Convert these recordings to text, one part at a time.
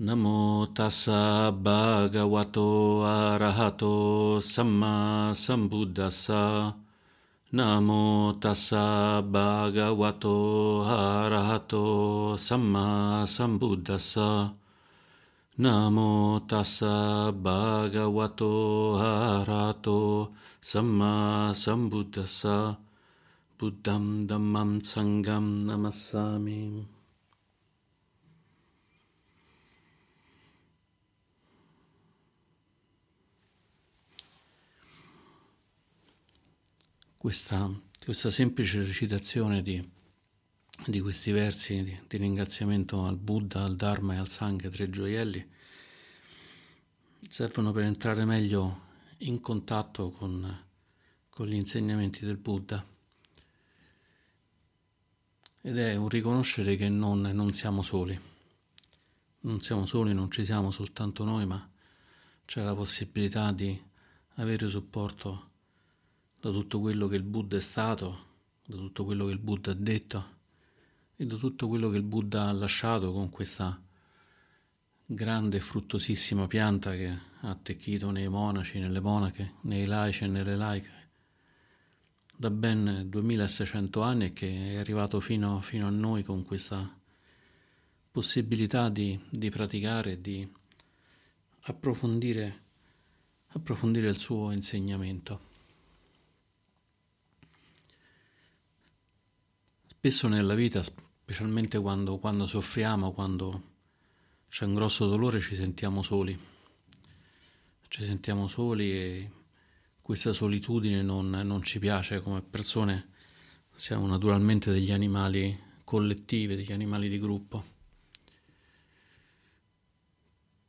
Namo tassa bhagavato arahato samma sambuddhassa. Namo tassa bhagavato arahato samma sambuddhassa. Namo tassa bhagavato arahato samma sambuddhassa. Buddham dhammam sangam namassami. Questa, questa semplice recitazione di, di questi versi di, di, ringraziamento al Buddha, al Dharma e al Sangha, tre gioielli, servono per entrare meglio in contatto con, con gli insegnamenti del Buddha. Ed è un riconoscere che non, non siamo soli. Non siamo soli, non ci siamo soltanto noi, ma c'è la possibilità di avere supporto da tutto quello che il Buddha è stato, da tutto quello che il Buddha ha detto e da tutto quello che il Buddha ha lasciato con questa grande e fruttosissima pianta che ha attecchito nei monaci, nelle monache, nei laici e nelle laiche da ben 2600 anni e che è arrivato fino, fino a noi con questa possibilità di, di praticare di approfondire, approfondire il suo insegnamento. Spesso nella vita, specialmente quando, quando soffriamo, quando c'è un grosso dolore, ci sentiamo soli. Ci sentiamo soli e questa solitudine non, non ci piace come persone. Siamo naturalmente degli animali collettivi, degli animali di gruppo.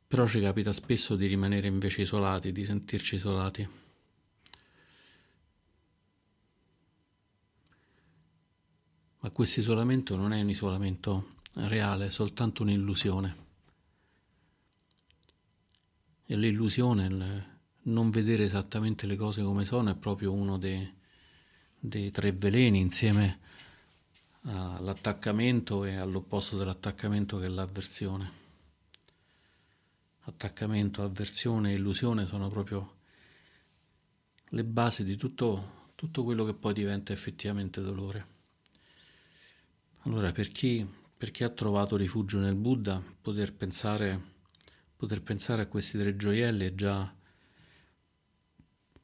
Però ci capita spesso di rimanere invece isolati, di sentirci isolati. Ma questo isolamento non è un isolamento reale, è soltanto un'illusione. E l'illusione, il non vedere esattamente le cose come sono, è proprio uno dei, dei tre veleni insieme all'attaccamento e all'opposto dell'attaccamento che è l'avversione. Attaccamento, avversione e illusione sono proprio le basi di tutto, tutto quello che poi diventa effettivamente dolore. Allora, per chi, per chi ha trovato rifugio nel Buddha, poter pensare, poter pensare a questi tre gioielli è già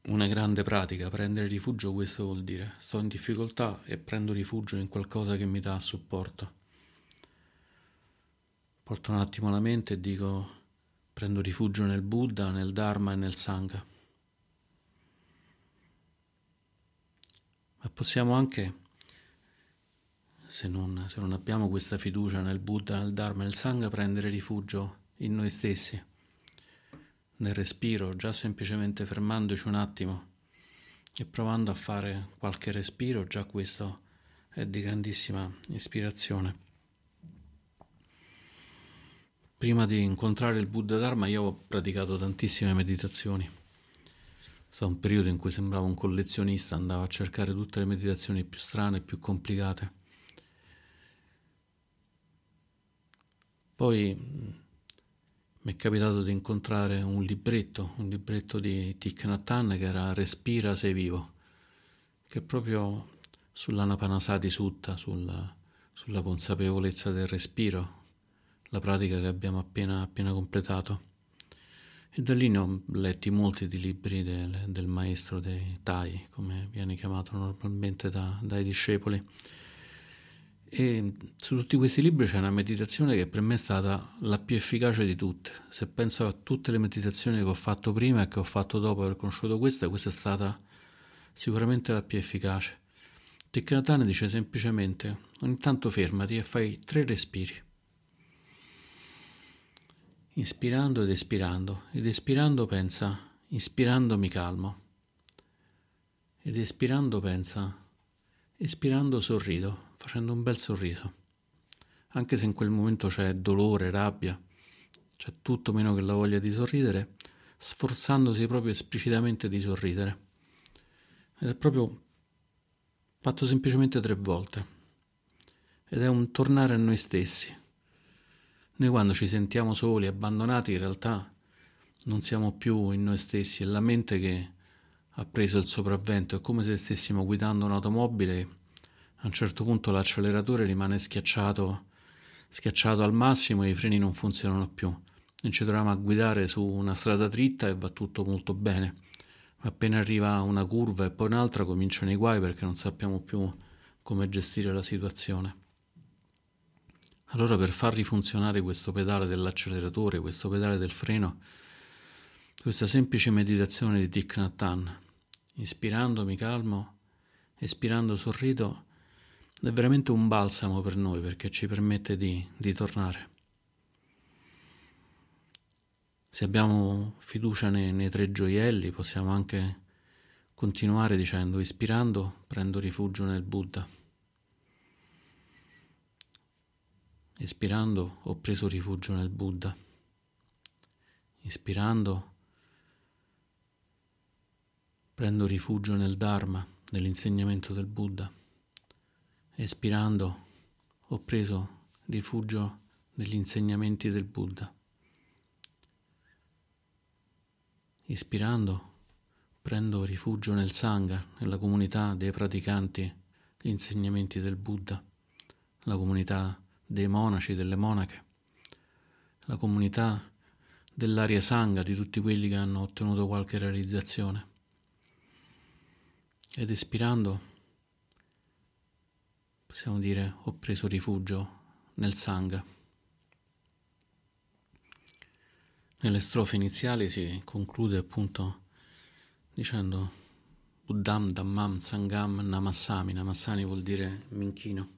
una grande pratica. Prendere rifugio, questo vuol dire sto in difficoltà e prendo rifugio in qualcosa che mi dà supporto. Porto un attimo la mente e dico prendo rifugio nel Buddha, nel Dharma e nel Sangha. Ma possiamo anche se non, se non abbiamo questa fiducia nel Buddha, nel Dharma nel Sangha, prendere rifugio in noi stessi, nel respiro, già semplicemente fermandoci un attimo e provando a fare qualche respiro, già questo è di grandissima ispirazione. Prima di incontrare il Buddha Dharma io ho praticato tantissime meditazioni. È stato un periodo in cui sembravo un collezionista, andavo a cercare tutte le meditazioni più strane più complicate. Poi mm, mi è capitato di incontrare un libretto, un libretto di Thich Nhat Hanh che era Respira sei vivo, che proprio sull'Anapanasati Sutta, sulla, sulla consapevolezza del respiro, la pratica che abbiamo appena, appena completato. E da lì ne ho letti molti di libri del, del maestro dei Tai, come viene chiamato normalmente da, dai discepoli. E su tutti questi libri c'è una meditazione che per me è stata la più efficace di tutte. Se penso a tutte le meditazioni che ho fatto prima e che ho fatto dopo aver conosciuto questa, questa è stata sicuramente la più efficace. Thich dice semplicemente ogni tanto fermati e fai tre respiri. Inspirando ed espirando. Ed espirando pensa, inspirando mi calmo. Ed espirando pensa, espirando sorrido facendo un bel sorriso. Anche se in quel momento c'è dolore, rabbia, c'è tutto meno che la voglia di sorridere, sforzandosi proprio esplicitamente di sorridere. Ed è proprio fatto semplicemente tre volte. Ed è un tornare a noi stessi, Noi quando ci sentiamo soli, abbandonati, in realtà non siamo più in noi stessi, è la mente che ha preso il sopravvento, è come se stessimo guidando un'automobile, a un certo punto l'acceleratore rimane schiacciato, schiacciato al massimo e i freni non funzionano più. Noi ci troviamo a guidare su una strada dritta e va tutto molto bene, ma appena arriva una curva e poi un'altra cominciano i guai perché non sappiamo più come gestire la situazione. Allora per far rifunzionare questo pedale dell'acceleratore, questo pedale del freno, questa semplice meditazione di Thich Nhat Hanh, inspirando mi calmo, espirando sorrido, è veramente un balsamo per noi perché ci permette di, di tornare. Se abbiamo fiducia nei, nei tre gioielli possiamo anche continuare dicendo ispirando prendo rifugio nel Buddha. Espirando ho preso rifugio nel Buddha. Ispirando prendo rifugio nel Dharma, nell'insegnamento del Buddha. Espirando ho preso rifugio negli insegnamenti del Buddha. Ispirando prendo rifugio nel Sangha, nella comunità dei praticanti gli insegnamenti del Buddha, la comunità dei monaci, delle monache, la comunità dell'aria sangha di tutti quelli che hanno ottenuto qualche realizzazione. Ed espirando possiamo dire ho preso rifugio nel sangha. Nelle strofe iniziali si conclude appunto dicendo Buddham Dhammam Sangam Namassami. Namassami vuol dire mi inchino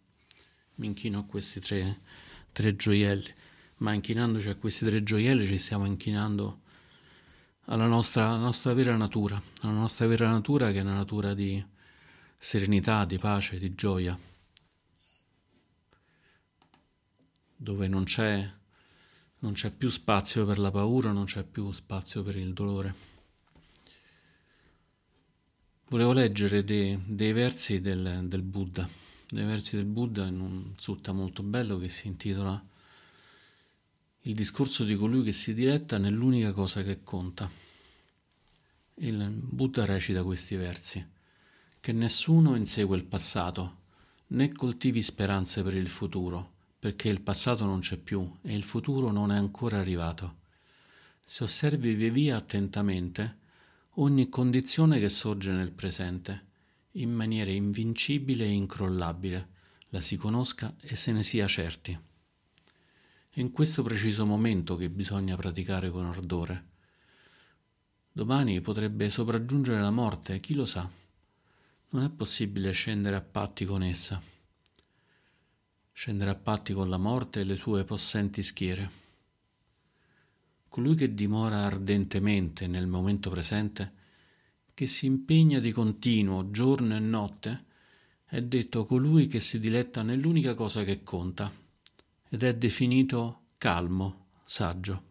mi inchino a questi tre, tre gioielli, ma inchinandoci a questi tre gioielli ci stiamo inchinando alla nostra, alla nostra vera natura, alla nostra vera natura che è una natura di serenità, di pace, di gioia, dove non c'è, non c'è più spazio per la paura, non c'è più spazio per il dolore. Volevo leggere dei, dei versi del, del Buddha dei versi del Buddha in un sutta molto bello che si intitola Il discorso di colui che si diletta nell'unica cosa che conta. Il Buddha recita questi versi, che nessuno insegue il passato, né coltivi speranze per il futuro, perché il passato non c'è più e il futuro non è ancora arrivato. Se osservi via via attentamente ogni condizione che sorge nel presente, in maniera invincibile e incrollabile, la si conosca e se ne sia certi. È in questo preciso momento che bisogna praticare con ardore. Domani potrebbe sopraggiungere la morte, chi lo sa? Non è possibile scendere a patti con essa. Scendere a patti con la morte e le sue possenti schiere. Colui che dimora ardentemente nel momento presente che si impegna di continuo giorno e notte, è detto colui che si diletta nell'unica cosa che conta, ed è definito calmo, saggio.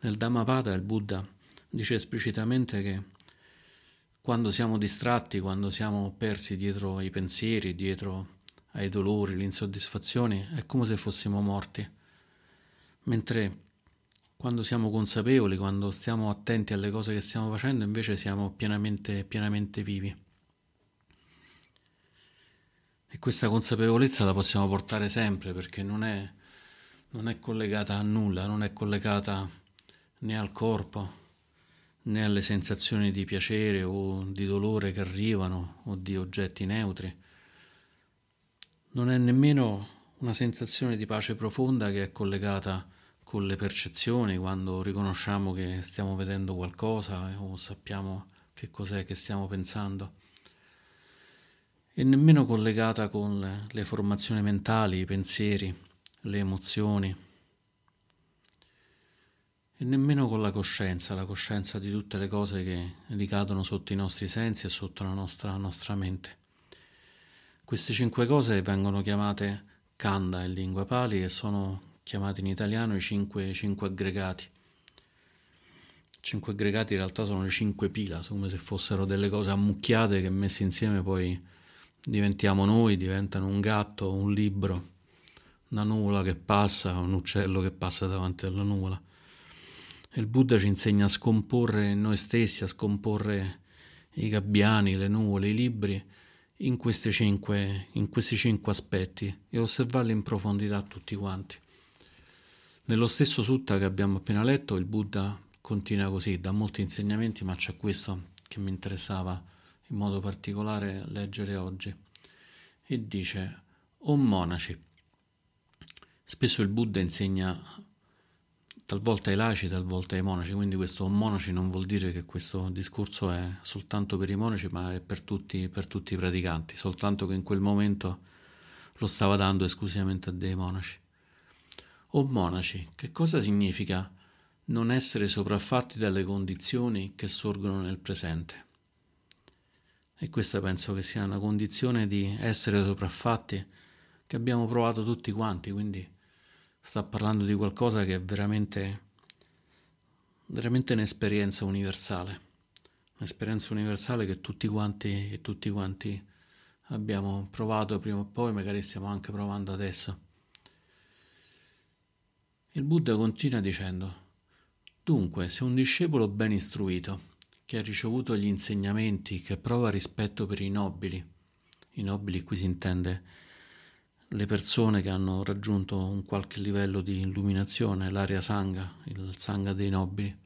Nel Dhammapada il Buddha dice esplicitamente che quando siamo distratti, quando siamo persi dietro ai pensieri, dietro ai dolori, le insoddisfazioni, è come se fossimo morti, mentre quando siamo consapevoli, quando stiamo attenti alle cose che stiamo facendo, invece siamo pienamente, pienamente vivi. E questa consapevolezza la possiamo portare sempre perché non è, non è collegata a nulla, non è collegata né al corpo né alle sensazioni di piacere o di dolore che arrivano o di oggetti neutri. Non è nemmeno una sensazione di pace profonda che è collegata con le percezioni, quando riconosciamo che stiamo vedendo qualcosa o sappiamo che cos'è che stiamo pensando, e nemmeno collegata con le, formazioni mentali, i pensieri, le emozioni, e nemmeno con la coscienza, la coscienza di tutte le cose che ricadono sotto i nostri sensi e sotto la nostra, nostra mente. Queste cinque cose vengono chiamate kanda in lingua pali e sono chiamati in italiano i cinque, cinque aggregati. Cinque aggregati in realtà sono le cinque pila, come se fossero delle cose ammucchiate che messe insieme poi diventiamo noi, diventano un gatto, un libro, una nuvola che passa, un uccello che passa davanti alla nuvola. E il Buddha ci insegna a scomporre noi stessi, a scomporre i gabbiani, le nuvole, i libri in, cinque, in questi cinque aspetti e osservarli in profondità tutti quanti. Nello stesso sutta che abbiamo appena letto, il Buddha continua così, dà molti insegnamenti, ma c'è questo che mi interessava in modo particolare leggere oggi. E dice, o monaci, spesso il Buddha insegna talvolta ai laici, talvolta ai monaci, quindi questo monaci non vuol dire che questo discorso è soltanto per i monaci, ma è per tutti, per tutti i praticanti, soltanto che in quel momento lo stava dando esclusivamente a dei monaci. O monaci, che cosa significa non essere sopraffatti dalle condizioni che sorgono nel presente? E questa penso che sia una condizione di essere sopraffatti che abbiamo provato tutti quanti, quindi sta parlando di qualcosa che è veramente, veramente un'esperienza universale, un'esperienza universale che tutti quanti e tutti quanti abbiamo provato prima o poi, magari stiamo anche provando adesso. Il Buddha continua dicendo, dunque, se un discepolo ben istruito, che ha ricevuto gli insegnamenti, che prova rispetto per i nobili, i nobili qui si intende le persone che hanno raggiunto un qualche livello di illuminazione, l'area sangha, il sangha dei nobili.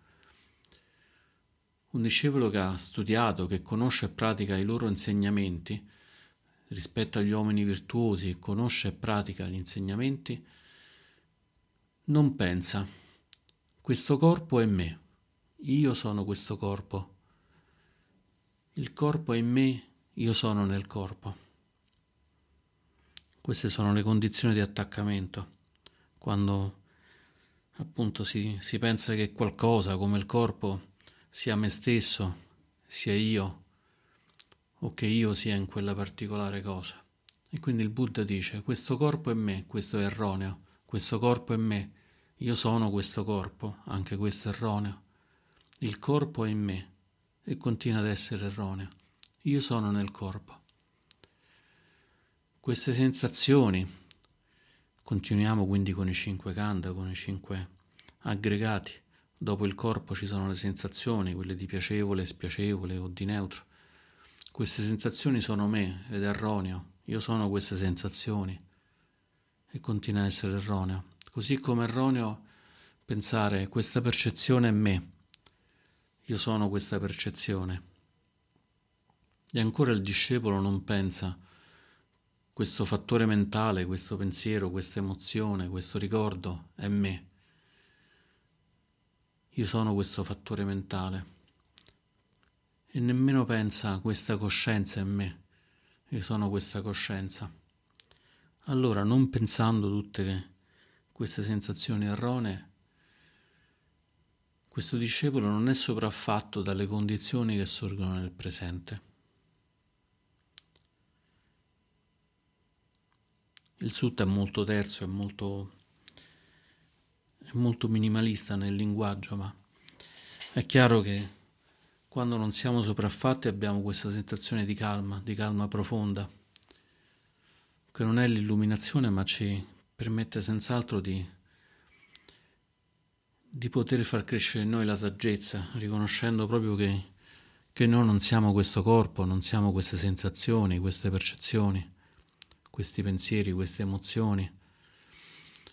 Un discepolo che ha studiato, che conosce e pratica i loro insegnamenti, rispetto agli uomini virtuosi, conosce e pratica gli insegnamenti, non pensa, questo corpo è me, io sono questo corpo, il corpo è in me, io sono nel corpo. Queste sono le condizioni di attaccamento, quando appunto si, si pensa che qualcosa come il corpo sia me stesso, sia io, o che io sia in quella particolare cosa. E quindi il Buddha dice, questo corpo è me, questo è erroneo questo corpo è me, io sono questo corpo, anche questo è erroneo. Il corpo è in me e continua ad essere erroneo. Io sono nel corpo. Queste sensazioni, continuiamo quindi con i cinque kanda, con i cinque aggregati. Dopo il corpo ci sono le sensazioni, quelle di piacevole, spiacevole o di neutro. Queste sensazioni sono me ed è erroneo. Io sono queste sensazioni e continua a essere erroneo. Così come erroneo pensare questa percezione è me, io sono questa percezione. E ancora il discepolo non pensa questo fattore mentale, questo pensiero, questa emozione, questo ricordo è me. Io sono questo fattore mentale. E nemmeno pensa questa coscienza è me. Io sono questa coscienza. Allora, non pensando tutte queste sensazioni erronee, questo discepolo non è sopraffatto dalle condizioni che sorgono nel presente. Il sutta è molto terzo, è molto, è molto minimalista nel linguaggio, ma è chiaro che quando non siamo sopraffatti abbiamo questa sensazione di calma, di calma profonda che non è l'illuminazione, ma ci permette senz'altro di, di poter far crescere in noi la saggezza, riconoscendo proprio che, che noi non siamo questo corpo, non siamo queste sensazioni, queste percezioni, questi pensieri, queste emozioni,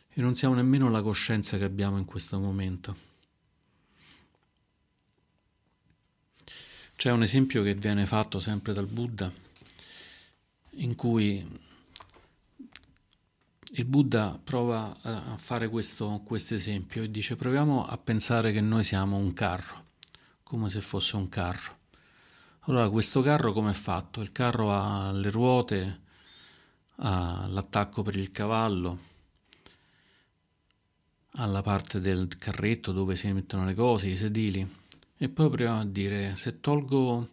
e non siamo nemmeno la coscienza che abbiamo in questo momento. C'è un esempio che viene fatto sempre dal Buddha, in cui il Buddha prova a fare questo, questo esempio e dice proviamo a pensare che noi siamo un carro, come se fosse un carro. Allora questo carro come è fatto? Il carro ha le ruote, ha l'attacco per il cavallo, ha la parte del carretto dove si mettono le cose, i sedili e poi proviamo a dire se tolgo,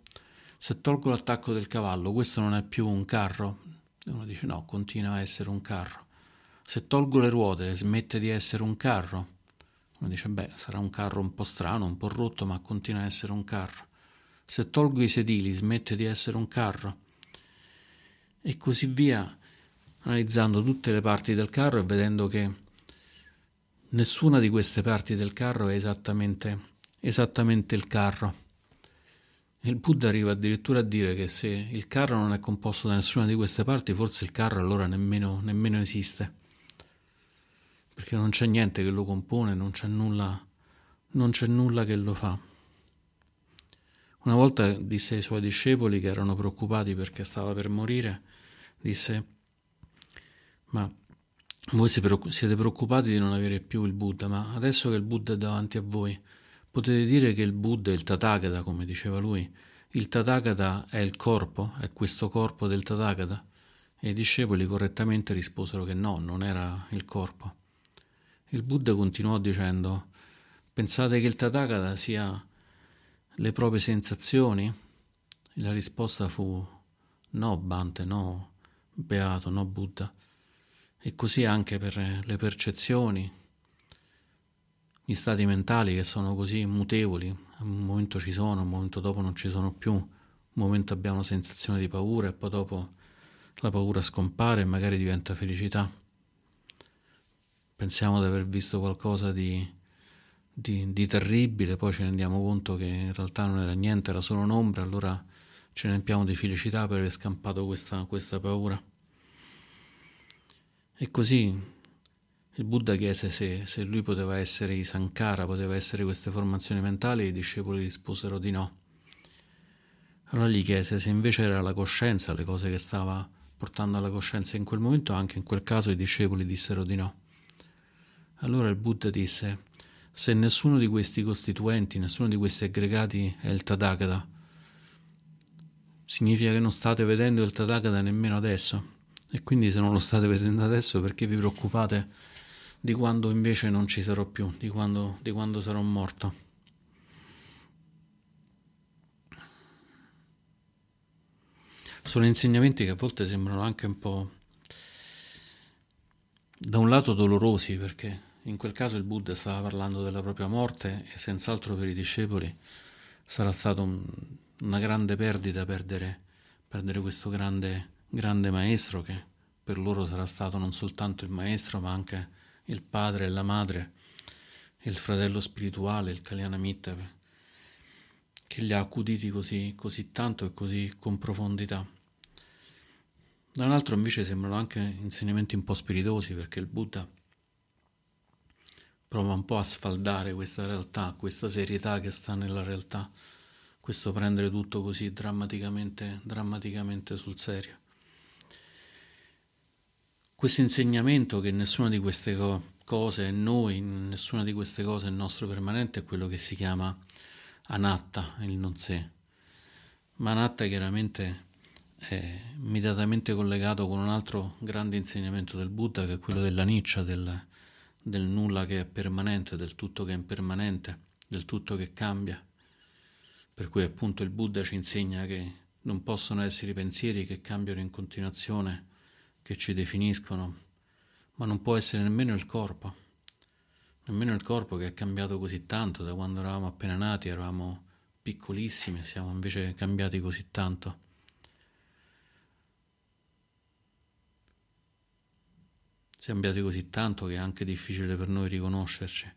se tolgo l'attacco del cavallo questo non è più un carro? E uno dice no, continua a essere un carro. Se tolgo le ruote smette di essere un carro? Uno dice, beh, sarà un carro un po' strano, un po' rotto, ma continua a essere un carro. Se tolgo i sedili smette di essere un carro? e così via, analizzando tutte le parti del carro e vedendo che nessuna di queste parti del carro è esattamente, esattamente il carro. Il Buddha arriva addirittura a dire che se il carro non è composto da nessuna di queste parti, forse il carro allora nemmeno, nemmeno esiste, perché non c'è niente che lo compone, non c'è nulla, non c'è nulla che lo fa. Una volta disse ai suoi discepoli che erano preoccupati perché stava per morire, disse, ma voi siete preoccupati di non avere più il Buddha, ma adesso che il Buddha è davanti a voi, potete dire che il Buddha è il Tathagata, come diceva lui. Il Tathagata è il corpo, è questo corpo del Tathagata? E i discepoli correttamente risposero che no, non era il corpo. Il Buddha continuò dicendo, pensate che il Tathagata sia le proprie sensazioni? E la risposta fu no, Bante, no, Beato, no, Buddha. E così anche per le percezioni, gli stati mentali che sono così mutevoli, un momento ci sono, un momento dopo non ci sono più, un momento abbiamo sensazione di paura e poi dopo la paura scompare e magari diventa felicità. Pensiamo di aver visto qualcosa di di, di, terribile, poi ci rendiamo conto che in realtà non era niente, era solo un'ombra, allora ci riempiamo di felicità per aver scampato questa, questa paura. E così il Buddha chiese se, se, lui poteva essere i Sankara, poteva essere queste formazioni mentali, e i discepoli risposero di no. Allora gli chiese se invece era la coscienza, le cose che stava portando alla coscienza in quel momento, anche in quel caso i discepoli dissero di no. Allora il Buddha disse, se nessuno di questi costituenti, nessuno di questi aggregati è il Tathagata, significa che non state vedendo il Tathagata nemmeno adesso. E quindi se non lo state vedendo adesso perché vi preoccupate di quando invece non ci sarò più, di quando, di quando sarò morto. Sono insegnamenti che a volte sembrano anche un po' da un lato dolorosi perché in quel caso il Buddha stava parlando della propria morte e senz'altro per i discepoli sarà stata un, una grande perdita perdere, perdere questo grande, grande maestro che per loro sarà stato non soltanto il maestro ma anche il padre e la madre, il fratello spirituale, il Kalyanamitta, che li ha accuditi così, così tanto e così con profondità. Da un altro invece sembrano anche insegnamenti un po' spiritosi perché il Buddha prova un po' a sfaldare questa realtà, questa serietà che sta nella realtà, questo prendere tutto così drammaticamente, drammaticamente sul serio. Questo insegnamento che nessuna di queste cose è noi, nessuna di queste cose è nostro permanente, è quello che si chiama anatta, il non sé. Ma anatta chiaramente è immediatamente collegato con un altro grande insegnamento del Buddha, che è quello della Niccia, del, del nulla che è permanente, del tutto che è impermanente, del tutto che cambia. Per cui appunto il Buddha ci insegna che non possono essere i pensieri che cambiano in continuazione, che ci definiscono, ma non può essere nemmeno il corpo, nemmeno il corpo che è cambiato così tanto da quando eravamo appena nati, eravamo piccolissimi, siamo invece cambiati così tanto. Cambiati così tanto che è anche difficile per noi riconoscerci.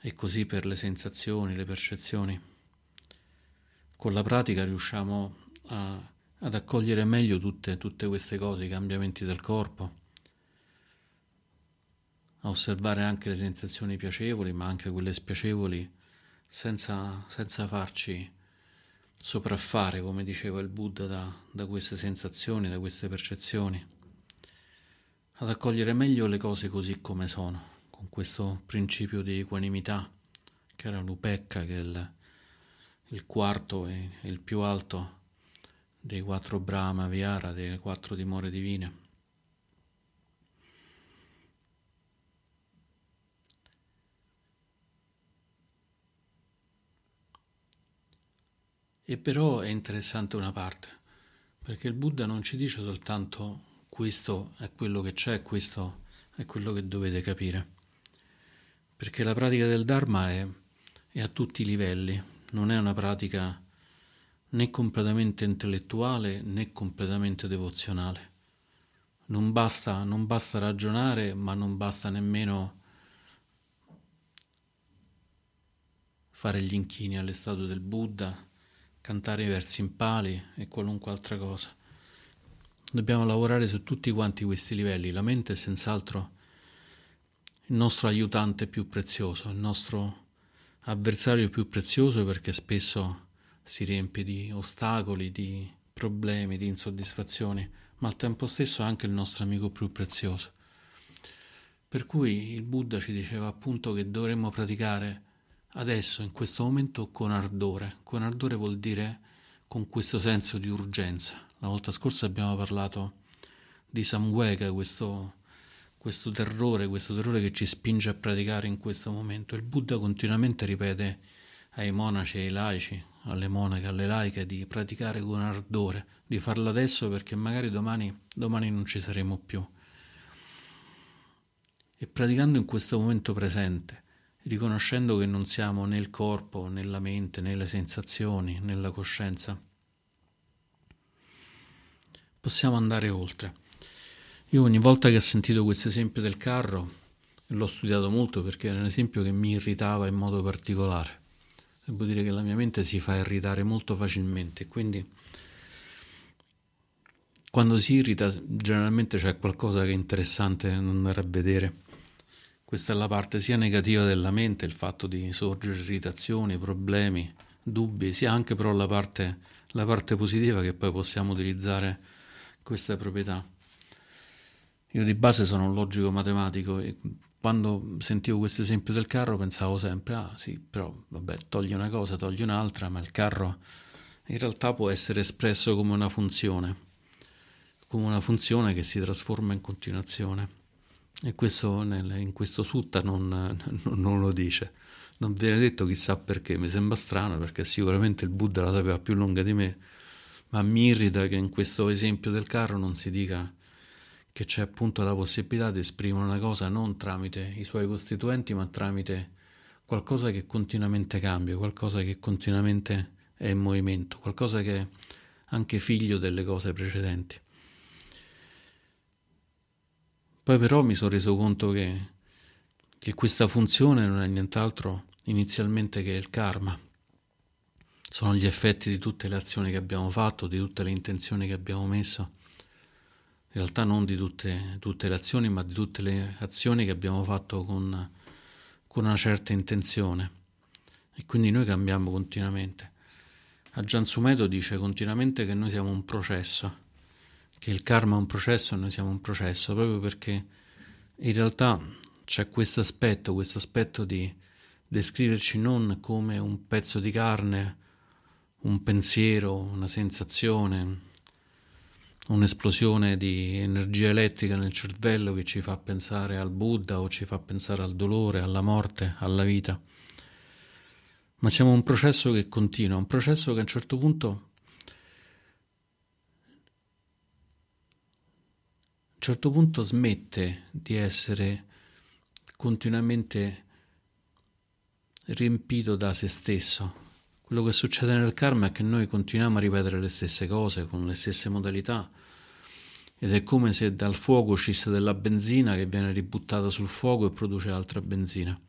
E così per le sensazioni, le percezioni. Con la pratica riusciamo a, ad accogliere meglio tutte, tutte queste cose, i cambiamenti del corpo, a osservare anche le sensazioni piacevoli, ma anche quelle spiacevoli, senza, senza farci sopraffare, come diceva il Buddha, da, da queste sensazioni, da queste percezioni ad accogliere meglio le cose così come sono, con questo principio di equanimità, che era l'Upecca, che è il, il quarto e il più alto dei quattro Brahma Vihara, delle quattro dimore divine. E però è interessante una parte, perché il Buddha non ci dice soltanto questo è quello che c'è, questo è quello che dovete capire. Perché la pratica del Dharma è, è a tutti i livelli, non è una pratica né completamente intellettuale né completamente devozionale. Non basta, non basta ragionare, ma non basta nemmeno fare gli inchini alle statue del Buddha, cantare i versi in pali e qualunque altra cosa. Dobbiamo lavorare su tutti quanti questi livelli. La mente è senz'altro il nostro aiutante più prezioso, il nostro avversario più prezioso perché spesso si riempie di ostacoli, di problemi, di insoddisfazioni, ma al tempo stesso anche il nostro amico più prezioso. Per cui il Buddha ci diceva appunto che dovremmo praticare adesso, in questo momento, con ardore. Con ardore vuol dire con questo senso di urgenza. La volta scorsa abbiamo parlato di Samvega, questo questo terrore, questo terrore che ci spinge a praticare in questo momento. Il Buddha continuamente ripete ai monaci, ai laici, alle monache, alle laiche di praticare con ardore, di farlo adesso perché magari domani, domani non ci saremo più. E praticando in questo momento presente, riconoscendo che non siamo né il corpo, né la mente, né le sensazioni, né la coscienza, possiamo andare oltre. Io ogni volta che ho sentito questo esempio del carro l'ho studiato molto perché era un esempio che mi irritava in modo particolare. Devo dire che la mia mente si fa irritare molto facilmente, quindi quando si irrita generalmente c'è qualcosa che è interessante andare a vedere. Questa è la parte sia negativa della mente, il fatto di sorgere irritazioni, problemi, dubbi, sia anche però la parte, la parte positiva che poi possiamo utilizzare queste proprietà. Io di base sono un logico matematico e quando sentivo questo esempio del carro pensavo sempre, ah sì, però vabbè, togli una cosa, togli un'altra, ma il carro in realtà può essere espresso come una funzione, come una funzione che si trasforma in continuazione. E questo nel, in questo sutta non, non, non, lo dice. Non viene detto chissà perché, mi sembra strano perché sicuramente il Buddha la sapeva più lunga di me, ma mi irrita che in questo esempio del carro non si dica che c'è appunto la possibilità di esprimere una cosa non tramite i suoi costituenti, ma tramite qualcosa che continuamente cambia, qualcosa che continuamente è in movimento, qualcosa che è anche figlio delle cose precedenti. Poi però mi sono reso conto che, che questa funzione non è nient'altro inizialmente che il karma. Sono gli effetti di tutte le azioni che abbiamo fatto, di tutte le intenzioni che abbiamo messo in realtà non di tutte, tutte, le azioni, ma di tutte le azioni che abbiamo fatto con, con una certa intenzione. E quindi noi cambiamo continuamente. A Sumeto dice continuamente che noi siamo un processo, che il karma è un processo e noi siamo un processo, proprio perché in realtà c'è questo aspetto, questo aspetto di descriverci non come un pezzo di carne, un pensiero, una sensazione, un'esplosione di energia elettrica nel cervello che ci fa pensare al Buddha o ci fa pensare al dolore, alla morte, alla vita. Ma siamo un processo che continua, un processo che a un certo punto a un certo punto smette di essere continuamente riempito da se stesso. Quello che succede nel karma è che noi continuiamo a ripetere le stesse cose con le stesse modalità ed è come se dal fuoco uscisse della benzina che viene ributtata sul fuoco e produce altra benzina.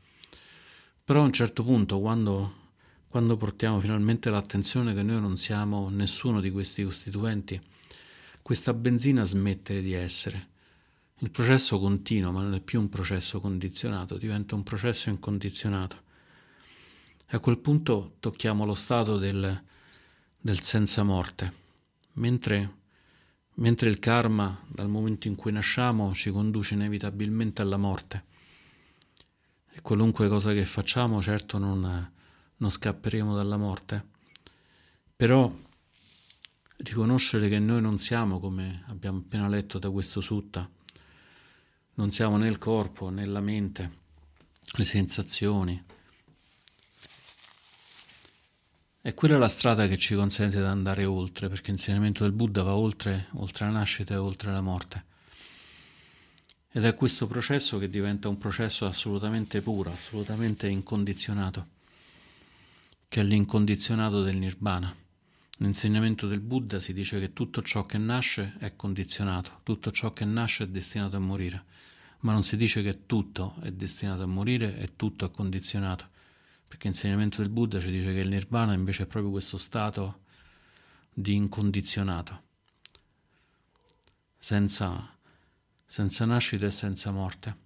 Però a un certo punto, quando, quando portiamo finalmente l'attenzione che noi non siamo nessuno di questi costituenti, questa benzina smette di essere. Il processo continua, ma non è più un processo condizionato, diventa un processo incondizionato. A quel punto tocchiamo lo stato del, del senza morte, mentre mentre il karma, dal momento in cui nasciamo, ci conduce inevitabilmente alla morte. E qualunque cosa che facciamo, certo non, non scapperemo dalla morte. Però riconoscere che noi non siamo, come abbiamo appena letto da questo sutta, non siamo né il corpo né la mente, le sensazioni, E quella è la strada che ci consente di andare oltre, perché l'insegnamento del Buddha va oltre, oltre la nascita e oltre la morte. Ed è questo processo che diventa un processo assolutamente puro, assolutamente incondizionato, che è l'incondizionato del nirvana, Nell'insegnamento del Buddha si dice che tutto ciò che nasce è condizionato, tutto ciò che nasce è destinato a morire, ma non si dice che tutto è destinato a morire e tutto è condizionato, perché l'insegnamento del Buddha ci dice che il nirvana invece è proprio questo stato di incondizionato, senza, senza nascita e senza morte.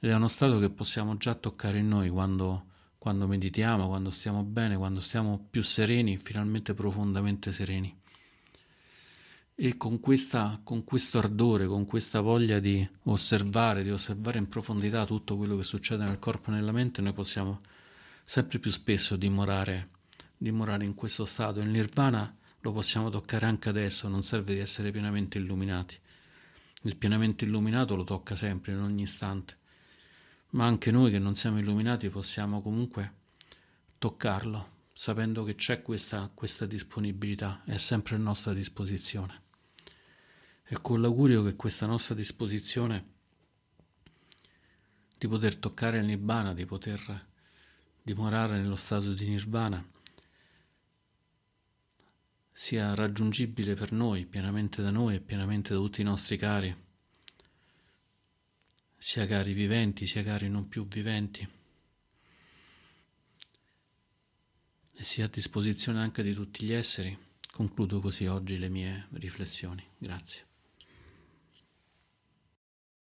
Ed è uno stato che possiamo già toccare in noi quando quando meditiamo, quando stiamo bene, quando stiamo più sereni, finalmente profondamente sereni. E con, questa, con questo ardore, con questa voglia di osservare, di osservare in profondità tutto quello che succede nel corpo e nella mente, noi possiamo sempre più spesso dimorare, dimorare in questo stato. Il nirvana lo possiamo toccare anche adesso, non serve di essere pienamente illuminati. Il pienamente illuminato lo tocca sempre, in ogni istante ma anche noi che non siamo illuminati possiamo comunque toccarlo, sapendo che c'è questa, questa disponibilità, è sempre a nostra disposizione. E con l'augurio che questa nostra disposizione di poter toccare il Nibbana, di poter dimorare nello stato di Nirvana, sia raggiungibile per noi, pienamente da noi e pienamente da tutti i nostri cari sia cari viventi sia cari non più viventi e sia a disposizione anche di tutti gli esseri. Concludo così oggi le mie riflessioni. Grazie.